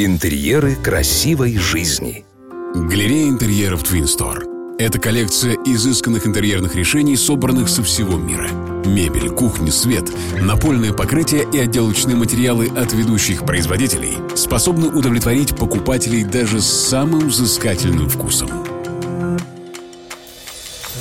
Интерьеры красивой жизни. Галерея интерьеров Twin Store. Это коллекция изысканных интерьерных решений, собранных со всего мира. Мебель, кухня, свет, напольное покрытие и отделочные материалы от ведущих производителей способны удовлетворить покупателей даже с самым взыскательным вкусом.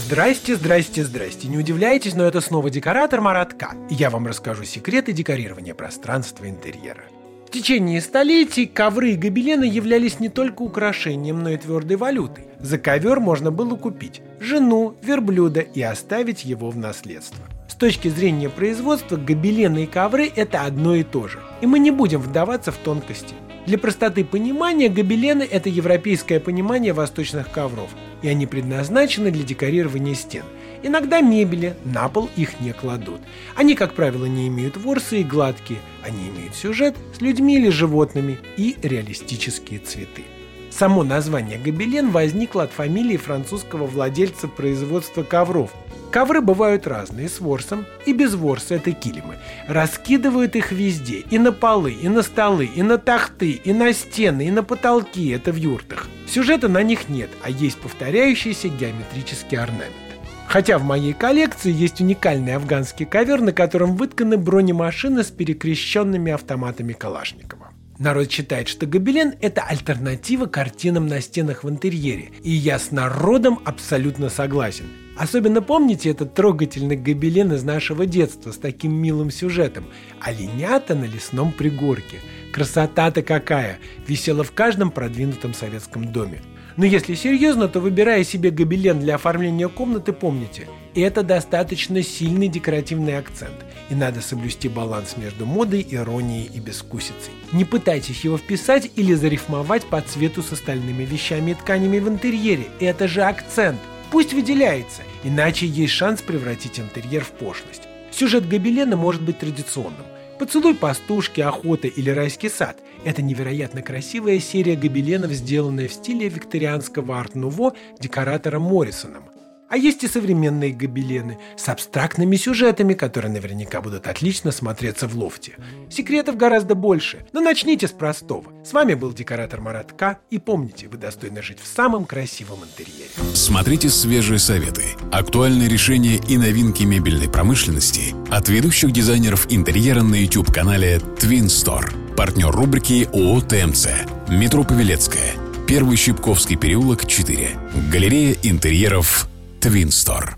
Здрасте, здрасте, здрасте. Не удивляйтесь, но это снова декоратор Маратка. Я вам расскажу секреты декорирования пространства интерьера. В течение столетий ковры и гобелены являлись не только украшением, но и твердой валютой. За ковер можно было купить жену, верблюда и оставить его в наследство. С точки зрения производства, гобелены и ковры – это одно и то же. И мы не будем вдаваться в тонкости. Для простоты понимания гобелены – это европейское понимание восточных ковров, и они предназначены для декорирования стен. Иногда мебели, на пол их не кладут. Они, как правило, не имеют ворсы и гладкие, они имеют сюжет с людьми или животными и реалистические цветы. Само название гобелен возникло от фамилии французского владельца производства ковров – Ковры бывают разные, с ворсом и без ворса, это килимы. Раскидывают их везде, и на полы, и на столы, и на тахты, и на стены, и на потолки, это в юртах. Сюжета на них нет, а есть повторяющийся геометрический орнамент. Хотя в моей коллекции есть уникальный афганский ковер, на котором вытканы бронемашины с перекрещенными автоматами Калашникова. Народ считает, что гобелен – это альтернатива картинам на стенах в интерьере, и я с народом абсолютно согласен. Особенно помните этот трогательный гобелен из нашего детства с таким милым сюжетом «Оленята на лесном пригорке». Красота-то какая! Висела в каждом продвинутом советском доме. Но если серьезно, то выбирая себе гобелен для оформления комнаты, помните, это достаточно сильный декоративный акцент, и надо соблюсти баланс между модой, иронией и бескусицей. Не пытайтесь его вписать или зарифмовать по цвету с остальными вещами и тканями в интерьере, это же акцент. Пусть выделяется, иначе есть шанс превратить интерьер в пошлость. Сюжет гобелена может быть традиционным. Поцелуй пастушки, охота или райский сад – это невероятно красивая серия гобеленов, сделанная в стиле викторианского арт-нуво декоратором Моррисоном. А есть и современные гобелены с абстрактными сюжетами, которые наверняка будут отлично смотреться в лофте. Секретов гораздо больше, но начните с простого. С вами был декоратор Маратка, и помните, вы достойны жить в самом красивом интерьере. Смотрите свежие советы, актуальные решения и новинки мебельной промышленности от ведущих дизайнеров интерьера на YouTube-канале Twin Store. Партнер рубрики ООО ТМЦ. Метро Павелецкая. Первый Щипковский переулок, 4. Галерея интерьеров Твинстор.